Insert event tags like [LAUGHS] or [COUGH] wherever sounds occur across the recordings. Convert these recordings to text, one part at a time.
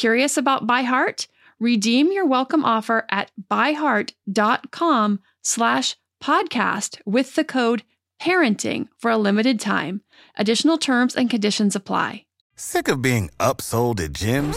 Curious about ByHeart? Redeem your welcome offer at byheart.com slash podcast with the code parenting for a limited time. Additional terms and conditions apply. Sick of being upsold at gyms?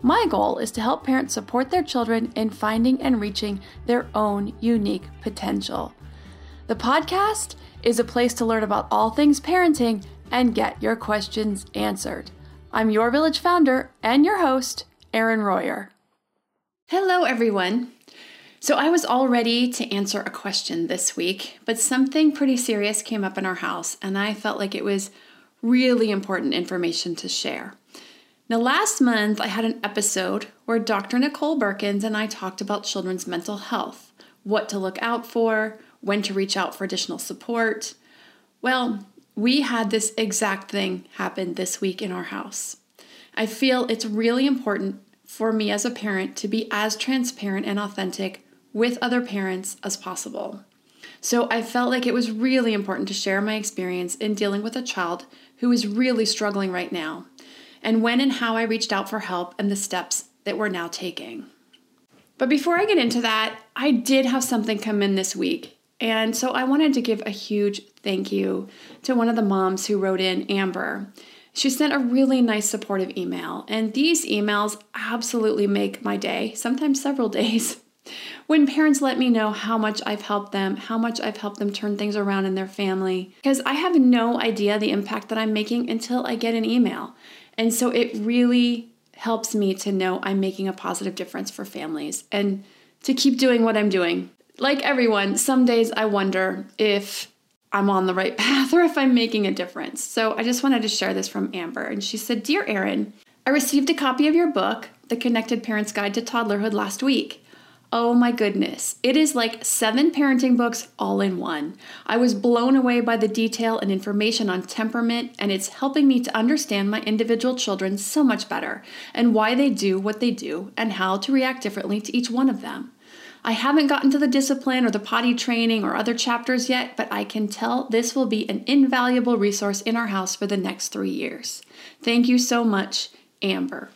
My goal is to help parents support their children in finding and reaching their own unique potential. The podcast is a place to learn about all things parenting and get your questions answered. I'm your village founder and your host, Erin Royer. Hello, everyone. So, I was all ready to answer a question this week, but something pretty serious came up in our house, and I felt like it was really important information to share. Now, last month I had an episode where Dr. Nicole Beurkens and I talked about children's mental health, what to look out for, when to reach out for additional support. Well, we had this exact thing happen this week in our house. I feel it's really important for me as a parent to be as transparent and authentic with other parents as possible. So I felt like it was really important to share my experience in dealing with a child who is really struggling right now and when and how I reached out for help and the steps that we're now taking. But before I get into that, I did have something come in this week. And so I wanted to give a huge thank you to one of the moms who wrote in, Amber. She sent a really nice supportive email, and these emails absolutely make my day, sometimes several [LAUGHS] days. When parents let me know how much I've helped them, how much I've helped them turn things around in their family, because I have no idea the impact that I'm making until I get an email. And so it really helps me to know I'm making a positive difference for families and to keep doing what I'm doing. Like everyone, some days I wonder if I'm on the right [LAUGHS] path or if I'm making a difference. So I just wanted to share this from Amber. And she said Dear Erin, I received a copy of your book, The Connected Parent's Guide to Toddlerhood, last week. Oh my goodness. It is like seven parenting books all in one. I was blown away by the detail and information on temperament, and it's helping me to understand my individual children so much better and why they do what they do and how to react differently to each one of them. I haven't gotten to the discipline or the potty training or other chapters yet, but I can tell this will be an invaluable resource in our house for the next three years. Thank you so much, Amber.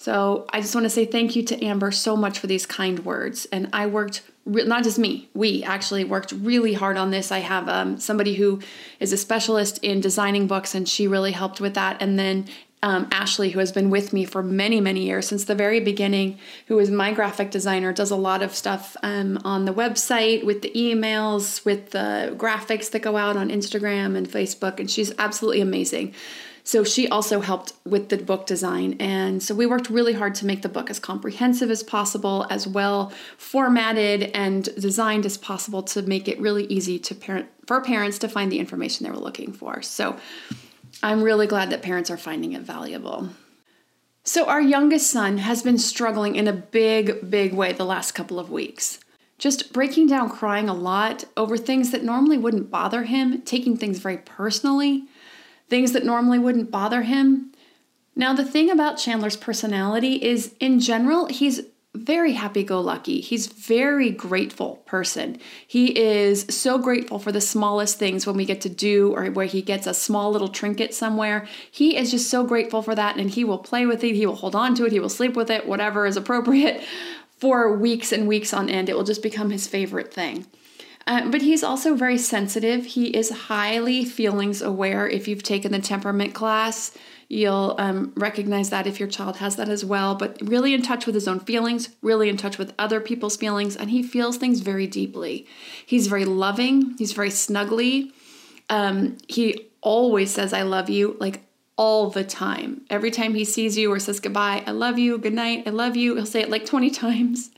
So I just want to say thank you to Amber so much for these kind words. And I worked, re- not just me, we actually worked really hard on this. I have um, somebody who is a specialist in designing books, and she really helped with that. And then um, Ashley, who has been with me for many, many years since the very beginning, who is my graphic designer, does a lot of stuff um, on the website with the emails, with the graphics that go out on Instagram and Facebook, and she's absolutely amazing. So she also helped with the book design. And so we worked really hard to make the book as comprehensive as possible, as well formatted and designed as possible to make it really easy to parent for parents to find the information they were looking for. So I'm really glad that parents are finding it valuable. So, our youngest son has been struggling in a big, big way the last couple of weeks. Just breaking down crying a lot over things that normally wouldn't bother him, taking things very personally, things that normally wouldn't bother him. Now, the thing about Chandler's personality is, in general, he's very happy go lucky. He's very grateful person. He is so grateful for the smallest things when we get to do or where he gets a small little trinket somewhere. He is just so grateful for that and he will play with it, he will hold on to it, he will sleep with it, whatever is appropriate [LAUGHS] for weeks and weeks on end. It will just become his favorite thing. Uh, but he's also very sensitive. He is highly feelings aware. If you've taken the temperament class, You'll um, recognize that if your child has that as well, but really in touch with his own feelings, really in touch with other people's feelings, and he feels things very deeply. He's very loving, he's very snuggly. Um, he always says, I love you, like all the time. Every time he sees you or says goodbye, I love you, good night, I love you, he'll say it like 20 [LAUGHS] times.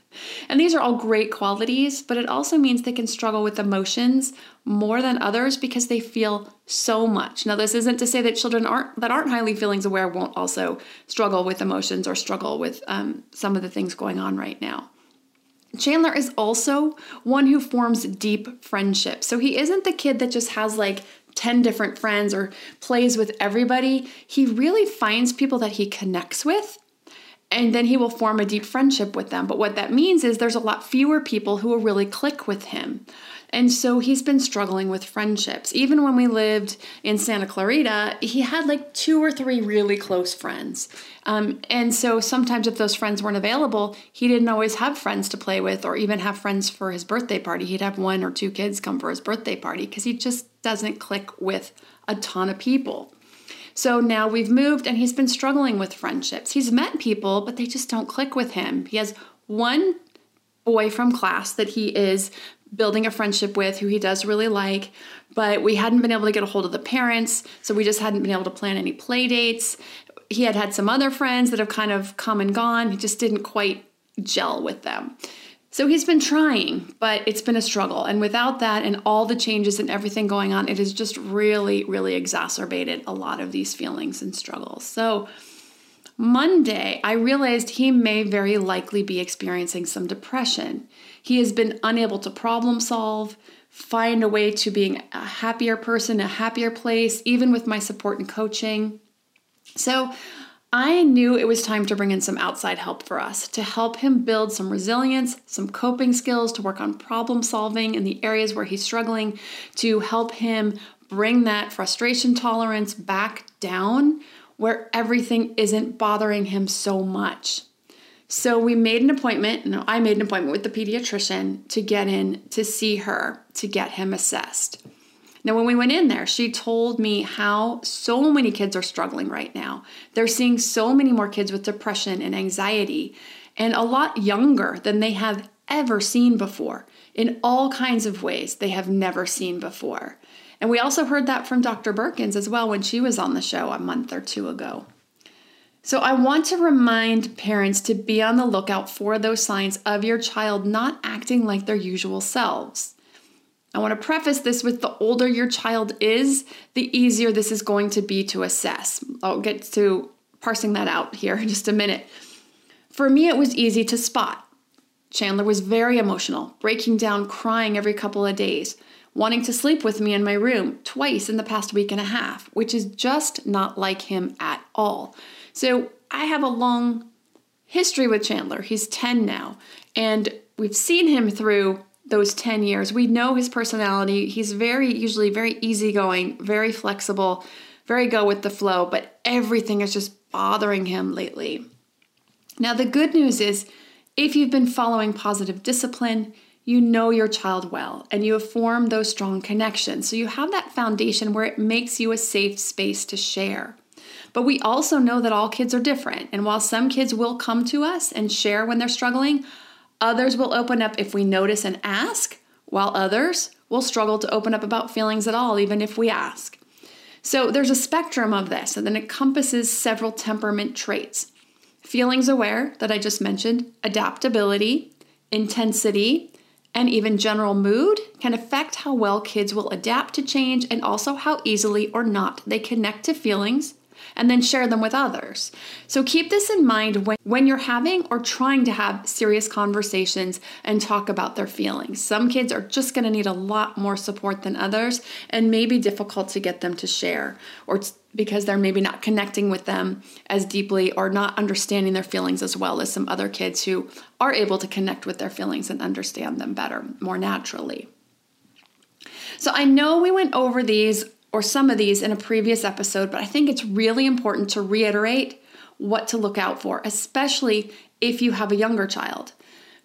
And these are all great qualities, but it also means they can struggle with emotions more than others because they feel so much. Now, this isn't to say that children aren't that aren't highly feelings aware won't also struggle with emotions or struggle with um, some of the things going on right now. Chandler is also one who forms deep friendships. So he isn't the kid that just has like 10 different friends or plays with everybody. He really finds people that he connects with and then he will form a deep friendship with them. But what that means is there's a lot fewer people who will really click with him. And so he's been struggling with friendships. Even when we lived in Santa Clarita, he had like two or three really close friends. Um, and so sometimes, if those friends weren't available, he didn't always have friends to play with or even have friends for his birthday party. He'd have one or two kids come for his birthday party because he just doesn't click with a ton of people. So now we've moved and he's been struggling with friendships. He's met people, but they just don't click with him. He has one boy from class that he is building a friendship with who he does really like, but we hadn't been able to get a hold of the parents, so we just hadn't been able to plan any play dates. He had had some other friends that have kind of come and gone. He just didn't quite gel with them. So he's been trying, but it's been a struggle. And without that and all the changes and everything going on, it has just really, really exacerbated a lot of these feelings and struggles. So Monday, I realized he may very likely be experiencing some depression. He has been unable to problem solve, find a way to being a happier person, a happier place, even with my support and coaching. So I knew it was time to bring in some outside help for us to help him build some resilience, some coping skills, to work on problem solving in the areas where he's struggling, to help him bring that frustration tolerance back down where everything isn't bothering him so much. So we made an appointment, no, I made an appointment with the pediatrician to get in to see her to get him assessed. Now, when we went in there, she told me how so many kids are struggling right now. They're seeing so many more kids with depression and anxiety, and a lot younger than they have ever seen before in all kinds of ways they have never seen before. And we also heard that from Dr. Beurkens as well when she was on the show a month or two ago. So, I want to remind parents to be on the lookout for those signs of your child not acting like their usual selves. I want to preface this with the older your child is, the easier this is going to be to assess. I'll get to parsing that out here in just a minute. For me, it was easy to spot. Chandler was very emotional, breaking down, crying every couple of days, wanting to sleep with me in my room twice in the past week and a half, which is just not like him at all. So I have a long history with Chandler. He's 10 now, and we've seen him through those 10 years. We know his personality. He's very, usually very easygoing, very flexible, very go with the flow, but everything is just bothering him lately. Now, the good news is if you've been following positive discipline, you know your child well and you have formed those strong connections. So you have that foundation where it makes you a safe space to share. But we also know that all kids are different. And while some kids will come to us and share when they're struggling, Others will open up if we notice and ask, while others will struggle to open up about feelings at all, even if we ask. So there's a spectrum of this, and then it encompasses several temperament traits feelings aware, that I just mentioned, adaptability, intensity, and even general mood can affect how well kids will adapt to change and also how easily or not they connect to feelings and then share them with others. So keep this in mind when, when you're having or trying to have serious conversations and talk about their feelings. Some kids are just going to need a lot more support than others and may be difficult to get them to share or t- because they're maybe not connecting with them as deeply or not understanding their feelings as well as some other kids who are able to connect with their feelings and understand them better, more naturally. So I know we went over these or some of these in a previous episode, but I think it's really important to reiterate what to look out for, especially if you have a younger child.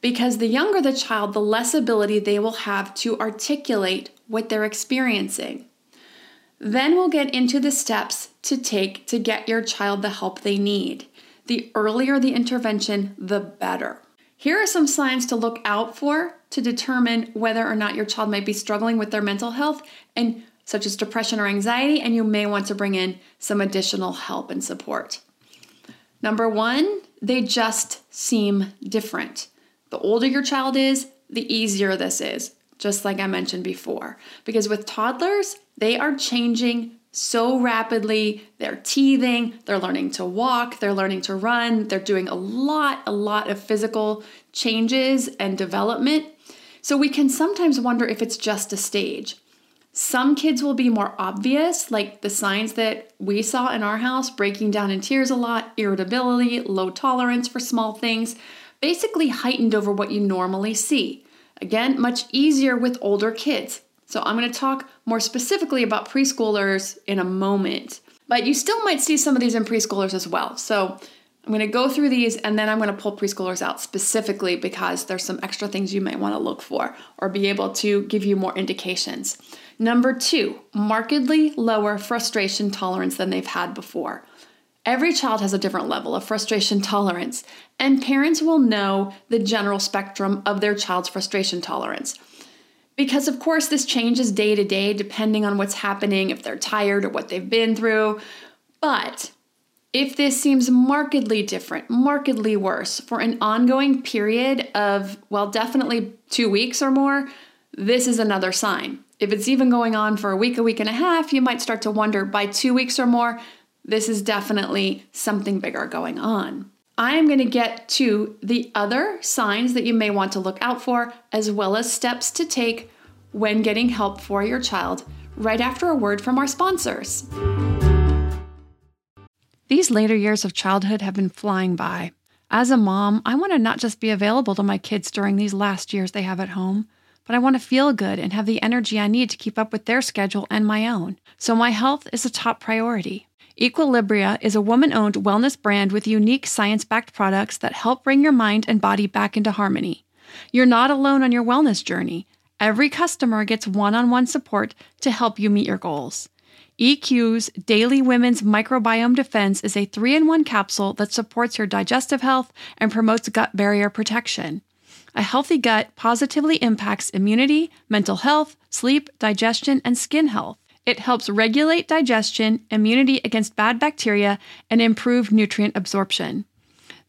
Because the younger the child, the less ability they will have to articulate what they're experiencing. Then we'll get into the steps to take to get your child the help they need. The earlier the intervention, the better. Here are some signs to look out for to determine whether or not your child might be struggling with their mental health and such as depression or anxiety, and you may want to bring in some additional help and support. Number one, they just seem different. The older your child is, the easier this is, just like I mentioned before. Because with toddlers, they are changing so rapidly. They're teething, they're learning to walk, they're learning to run, they're doing a lot, a lot of physical changes and development. So we can sometimes wonder if it's just a stage. Some kids will be more obvious, like the signs that we saw in our house breaking down in tears a lot, irritability, low tolerance for small things, basically heightened over what you normally see. Again, much easier with older kids. So I'm going to talk more specifically about preschoolers in a moment. But you still might see some of these in preschoolers as well. So I'm going to go through these and then I'm going to pull preschoolers out specifically because there's some extra things you might want to look for or be able to give you more indications. Number two, markedly lower frustration tolerance than they've had before. Every child has a different level of frustration tolerance, and parents will know the general spectrum of their child's frustration tolerance. Because, of course, this changes day to day depending on what's happening, if they're tired or what they've been through. But if this seems markedly different, markedly worse for an ongoing period of, well, definitely two weeks or more, this is another sign. If it's even going on for a week, a week and a half, you might start to wonder by two weeks or more, this is definitely something bigger going on. I am going to get to the other signs that you may want to look out for, as well as steps to take when getting help for your child, right after a word from our sponsors. These later years of childhood have been flying by. As a mom, I want to not just be available to my kids during these last years they have at home, but I want to feel good and have the energy I need to keep up with their schedule and my own. So my health is a top priority. Equilibria is a woman owned wellness brand with unique science backed products that help bring your mind and body back into harmony. You're not alone on your wellness journey. Every customer gets one on one support to help you meet your goals. EQ's Daily Women's Microbiome Defense is a three in one capsule that supports your digestive health and promotes gut barrier protection. A healthy gut positively impacts immunity, mental health, sleep, digestion, and skin health. It helps regulate digestion, immunity against bad bacteria, and improve nutrient absorption.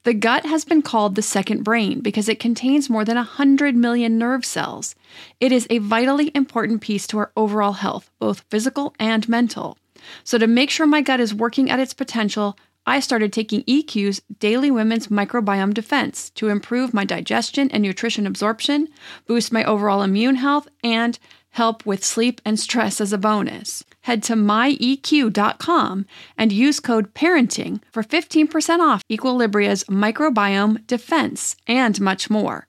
The gut has been called the second brain because it contains more than 100 million nerve cells. It is a vitally important piece to our overall health, both physical and mental. So, to make sure my gut is working at its potential, I started taking EQ's Daily Women's Microbiome Defense to improve my digestion and nutrition absorption, boost my overall immune health, and help with sleep and stress as a bonus. Head to myeq.com and use code PARENTING for 15% off Equilibria's microbiome defense and much more.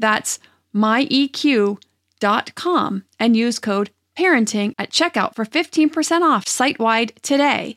That's myeq.com and use code PARENTING at checkout for 15% off site wide today.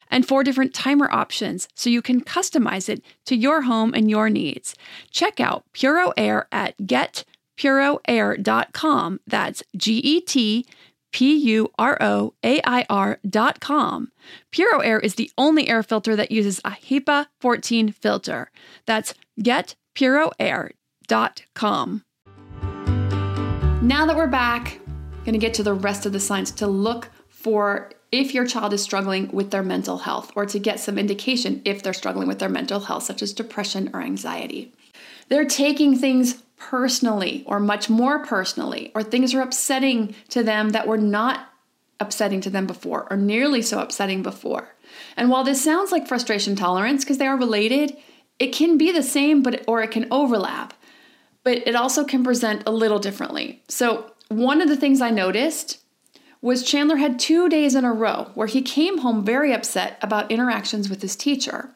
and four different timer options so you can customize it to your home and your needs. Check out Puro Air at getpuroair.com. That's G E T P U R O A I R.com. Puro Air is the only air filter that uses a HEPA 14 filter. That's getpuroair.com. Now that we're back, going to get to the rest of the signs to look for if your child is struggling with their mental health or to get some indication if they're struggling with their mental health, such as depression or anxiety. They're taking things personally or much more personally, or things are upsetting to them that were not upsetting to them before or nearly so upsetting before. And while this sounds like frustration tolerance because they are related, it can be the same but or it can overlap. But it also can present a little differently. So, one of the things I noticed was Chandler had two days in a row where he came home very upset about interactions with his teacher.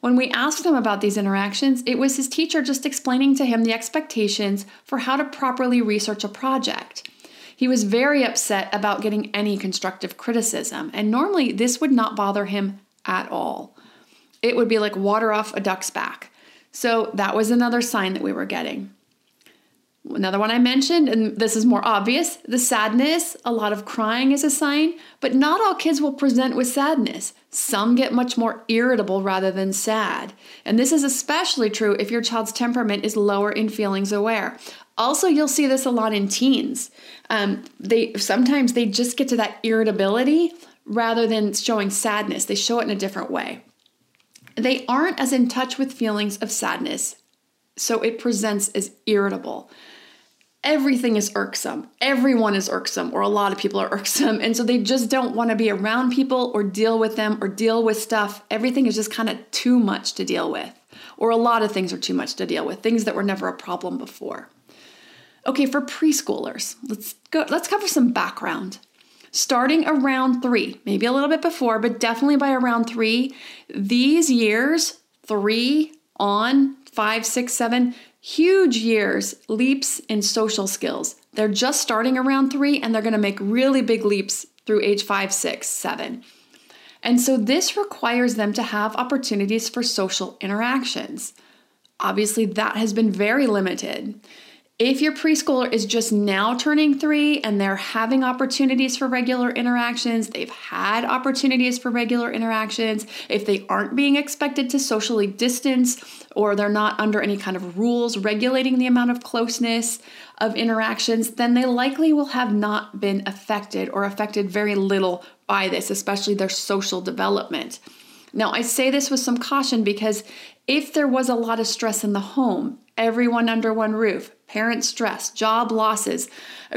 When we asked him about these interactions, it was his teacher just explaining to him the expectations for how to properly research a project. He was very upset about getting any constructive criticism, and normally this would not bother him at all. It would be like water off a duck's back. So that was another sign that we were getting. Another one I mentioned, and this is more obvious the sadness. A lot of crying is a sign, but not all kids will present with sadness. Some get much more irritable rather than sad. And this is especially true if your child's temperament is lower in feelings aware. Also, you'll see this a lot in teens. Um, they sometimes they just get to that irritability rather than showing sadness. They show it in a different way. They aren't as in touch with feelings of sadness, so it presents as irritable everything is irksome. Everyone is irksome, or a lot of people are [LAUGHS] irksome. And so they just don't want to be around people or deal with them or deal with stuff. Everything is just kind of too much to deal with. Or a lot of things are too much to deal with, things that were never a problem before. Okay, for preschoolers, let's go let's cover some background. Starting around 3, maybe a little bit before, but definitely by around 3, these years, 3 on 5, 6, 7, huge years, leaps in social skills. They're just starting around three and they're going to make really big leaps through age five, six, seven. And so this requires them to have opportunities for social interactions. Obviously, that has been very limited. If your preschooler is just now turning three and they're having opportunities for regular interactions, they've had opportunities for regular interactions, if they aren't being expected to socially distance or they're not under any kind of rules regulating the amount of closeness of interactions, then they likely will have not been affected or affected very little by this, especially their social development. Now, I say this with some caution because if there was a lot of stress in the home, everyone under one roof, parent stress, job losses,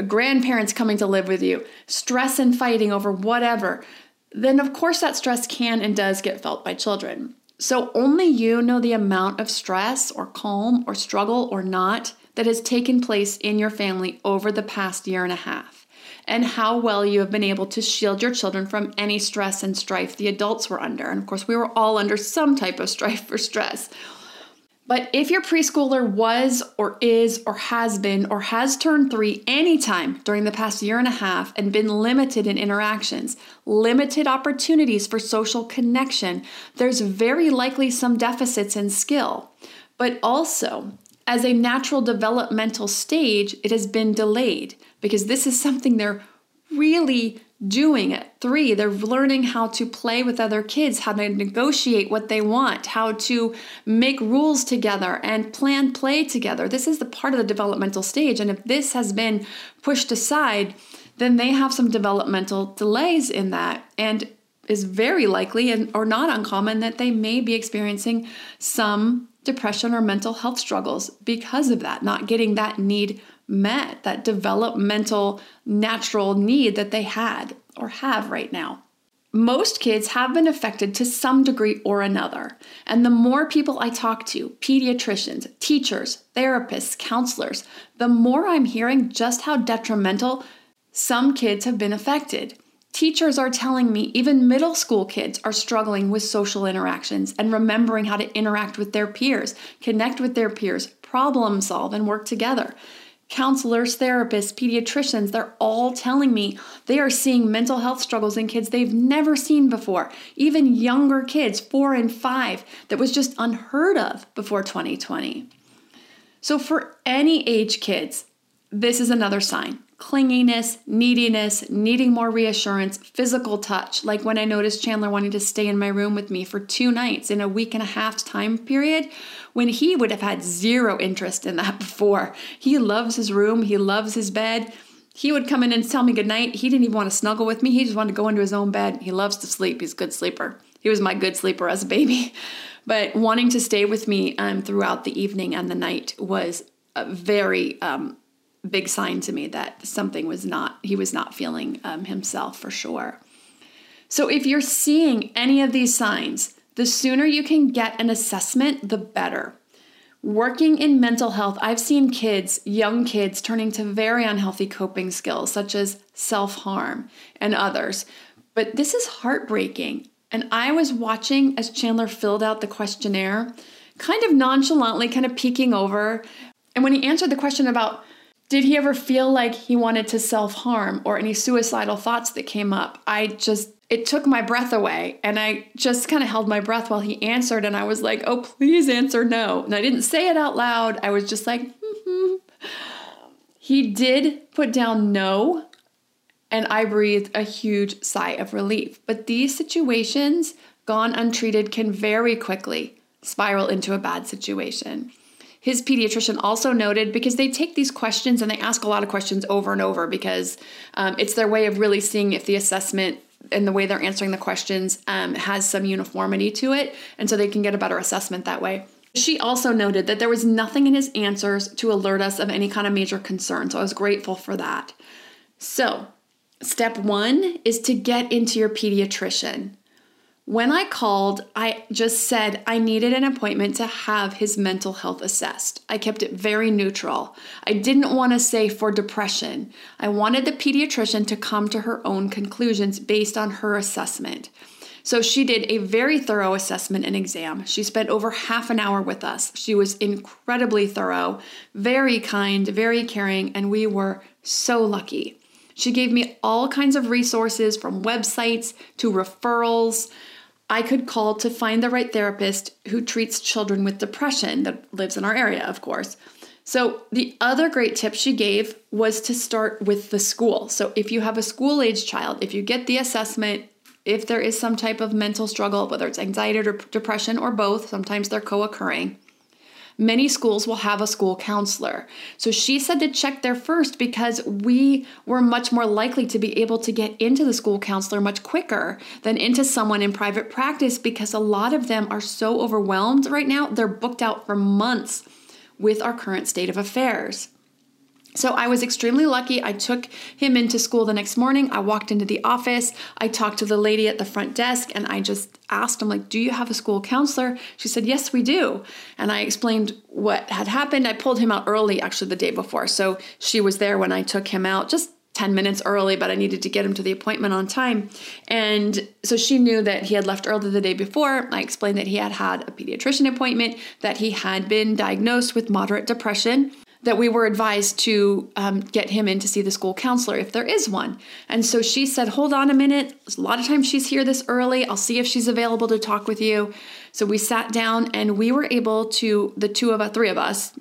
grandparents coming to live with you, stress and fighting over whatever, then of course that stress can and does get felt by children. So only you know the amount of stress or calm or struggle or not that has taken place in your family over the past year and a half, and how well you have been able to shield your children from any stress and strife the adults were under. And of course, we were all under some type of strife or stress. But if your preschooler was or is or has been or has turned three anytime during the past year and a half and been limited in interactions, limited opportunities for social connection, there's very likely some deficits in skill. But also, as a natural developmental stage, it has been delayed because this is something they're really doing it. three. They're learning how to play with other kids, how to negotiate what they want, how to make rules together and plan play together. This is the part of the developmental stage. And if this has been pushed aside, then they have some developmental delays in that. And is very likely and or not uncommon that they may be experiencing some depression or mental health struggles because of that, not getting that need met, that developmental natural need that they had or have right now. Most kids have been affected to some degree or another. And the more people I talk to, pediatricians, teachers, therapists, counselors, the more I'm hearing just how detrimental some kids have been affected. Teachers are telling me even middle school kids are struggling with social interactions and remembering how to interact with their peers, connect with their peers, problem solve, and work together. Counselors, therapists, pediatricians, they're all telling me they are seeing mental health struggles in kids they've never seen before, even younger kids, four and five, that was just unheard of before 2020. So, for any age kids, this is another sign clinginess, neediness, needing more reassurance, physical touch, like when I noticed Chandler wanting to stay in my room with me for two nights in a week and a half time period, when he would have had zero interest in that [LAUGHS] before. He loves his room, he loves his bed. He would come in and tell me goodnight. He didn't even want to snuggle with me. He just wanted to go into his own bed. He loves to sleep. He's a good sleeper. He was my good sleeper as a baby. [LAUGHS] But wanting to stay with me um, throughout the evening and the night was a very um, big sign to me that something was not, he was not feeling um, himself for sure. So if you're seeing any of these signs, the sooner you can get an assessment, the better. Working in mental health, I've seen kids, young kids, turning to very unhealthy coping skills such as self harm and others. But this is heartbreaking. And I was watching as Chandler filled out the questionnaire, kind of nonchalantly, kind of peeking over. And when he answered the question about did he ever feel like he wanted to self harm or any suicidal thoughts that came up? I just, it took my breath away. And I just kind of held my breath while he answered. And I was like, oh, please answer no. And I didn't say it out loud. I was just like, mm-hmm. He did put down no. And I breathed a huge sigh of relief. But these situations, gone untreated, can very quickly spiral into a bad situation. His pediatrician also noted because they take these questions and they ask a lot of questions over and over because um, it's their way of really seeing if the assessment and the way they're answering the questions um, has some uniformity to it. And so they can get a better assessment that way. She also noted that there was nothing in his answers to alert us of any kind of major concern. So I was grateful for that. So, step one is to get into your pediatrician. When I called, I just said I needed an appointment to have his mental health assessed. I kept it very neutral. I didn't want to say for depression. I wanted the pediatrician to come to her own conclusions based on her assessment. So she did a very thorough assessment and exam. She spent over half an hour with us. She was incredibly thorough, very kind, very caring, and we were so lucky. She gave me all kinds of resources from websites to referrals I could call to find the right therapist who treats children with depression that lives in our area, of course. So, the other great tip she gave was to start with the school. So, if you have a school age child, if you get the assessment, if there is some type of mental struggle, whether it's anxiety or depression or both, sometimes they're co occurring, many schools will have a school counselor. So she said to check there first because we were much more likely to be able to get into the school counselor much quicker than into someone in private practice because a lot of them are so overwhelmed right now. They're booked out for months with our current state of affairs. So I was extremely lucky. I took him into school the next morning. I walked into the office. I talked to the lady at the front desk and I just asked him like, "Do you have a school counselor?" She said, "Yes, we do." And I explained what had happened. I pulled him out early actually the day before. So she was there when I took him out just 10 minutes early, but I needed to get him to the appointment on time. And so she knew that he had left early the day before. I explained that he had had a pediatrician appointment, that he had been diagnosed with moderate depression that we were advised to um, get him in to see the school counselor if there is one. And so she said, Hold on a minute. A lot of times she's here this early. I'll see if she's available to talk with you. So we sat down and we were able to, the two of us, three of us,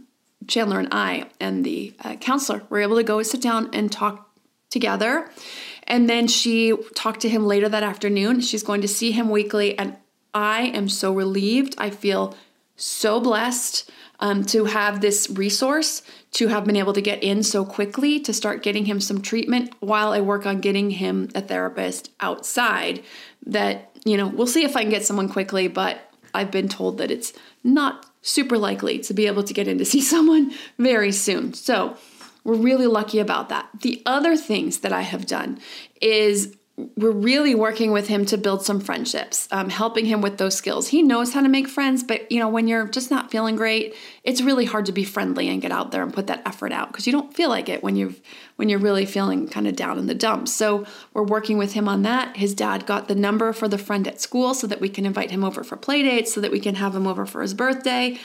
Chandler and I, and the uh, counselor, were able to go sit down and talk together. And then she talked to him later that afternoon. She's going to see him weekly. And I am so relieved. I feel so blessed um, to have this resource to have been able to get in so quickly to start getting him some treatment while I work on getting him a therapist outside. That, you know, we'll see if I can get someone quickly, but I've been told that it's not super likely to be able to get in to [LAUGHS] see someone very soon. So we're really lucky about that. The other things that I have done is we're really working with him to build some friendships, um, helping him with those skills. He knows how to make friends, but you know, when you're just not feeling great, it's really hard to be friendly and get out there and put that effort out because you don't feel like it when you've when you're really feeling kind of down in the dumps. So we're working with him on that. His dad got the number for the friend at school so that we can invite him over for play dates, so that we can have him over for his birthday.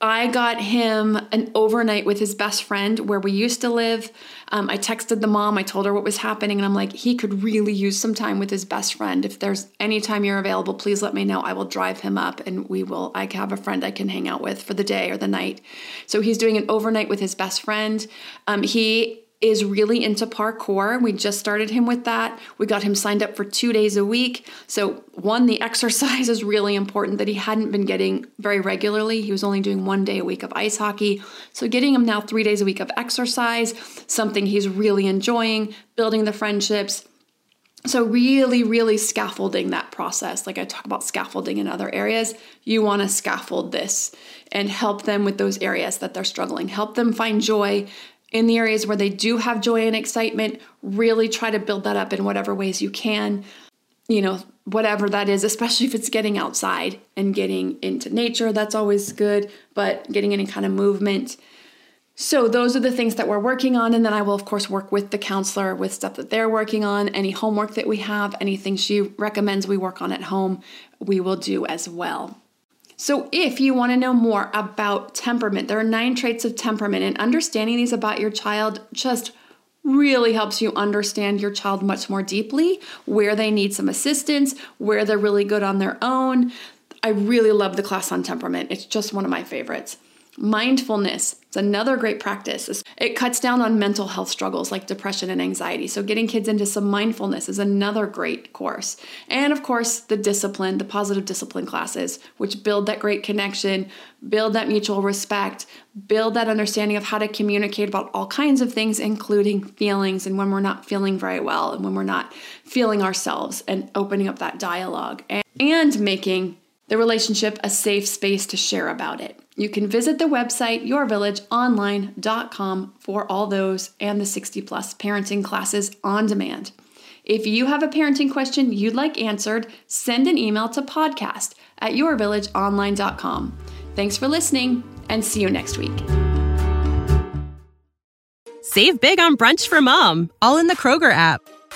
I got him an overnight with his best friend where we used to live. Um, I texted the mom, I told her what was happening, and I'm like, he could really use some time with his best friend. If there's any time you're available, please let me know. I will drive him up and we will, I have a friend I can hang out with for the day or the night. So he's doing an overnight with his best friend. Um, he is really into parkour. We just started him with that. We got him signed up for two days a week. So, one, the [LAUGHS] exercise is really important that he hadn't been getting very regularly. He was only doing one day a week of ice hockey. So, getting him now three days a week of exercise, something he's really enjoying, building the friendships. So, really, really scaffolding that process. Like I talk about scaffolding in other areas, you want to scaffold this and help them with those areas that they're struggling. Help them find joy in the areas where they do have joy and excitement, really try to build that up in whatever ways you can. You know, whatever that is, especially if it's getting outside and getting into nature, that's always good, but getting any kind of movement. So, those are the things that we're working on. And then I will, of course, work with the counselor with stuff that they're working on, any homework that we have, anything she recommends we work on at home, we will do as well. So, if you want to know more about temperament, there are nine traits of temperament, and understanding these about your child just really helps you understand your child much more deeply, where they need some assistance, where they're really good on their own. I really love the class on temperament, it's just one of my favorites. Mindfulness, it's another great practice. It cuts down on mental health struggles like depression and anxiety. So, getting kids into some mindfulness is another great course. And of course, the discipline, the positive discipline classes, which build that great connection, build that mutual respect, build that understanding of how to communicate about all kinds of things, including feelings and when we're not feeling very well and when we're not feeling ourselves, and opening up that dialogue and, and making the relationship a safe space to share about it. You can visit the website yourvillageonline.com for all those and the 60 plus parenting classes on demand. If you have a parenting question you'd like answered, send an email to podcast at yourvillageonline.com. Thanks for listening and see you next week. Save big on brunch for mom, all in the Kroger app.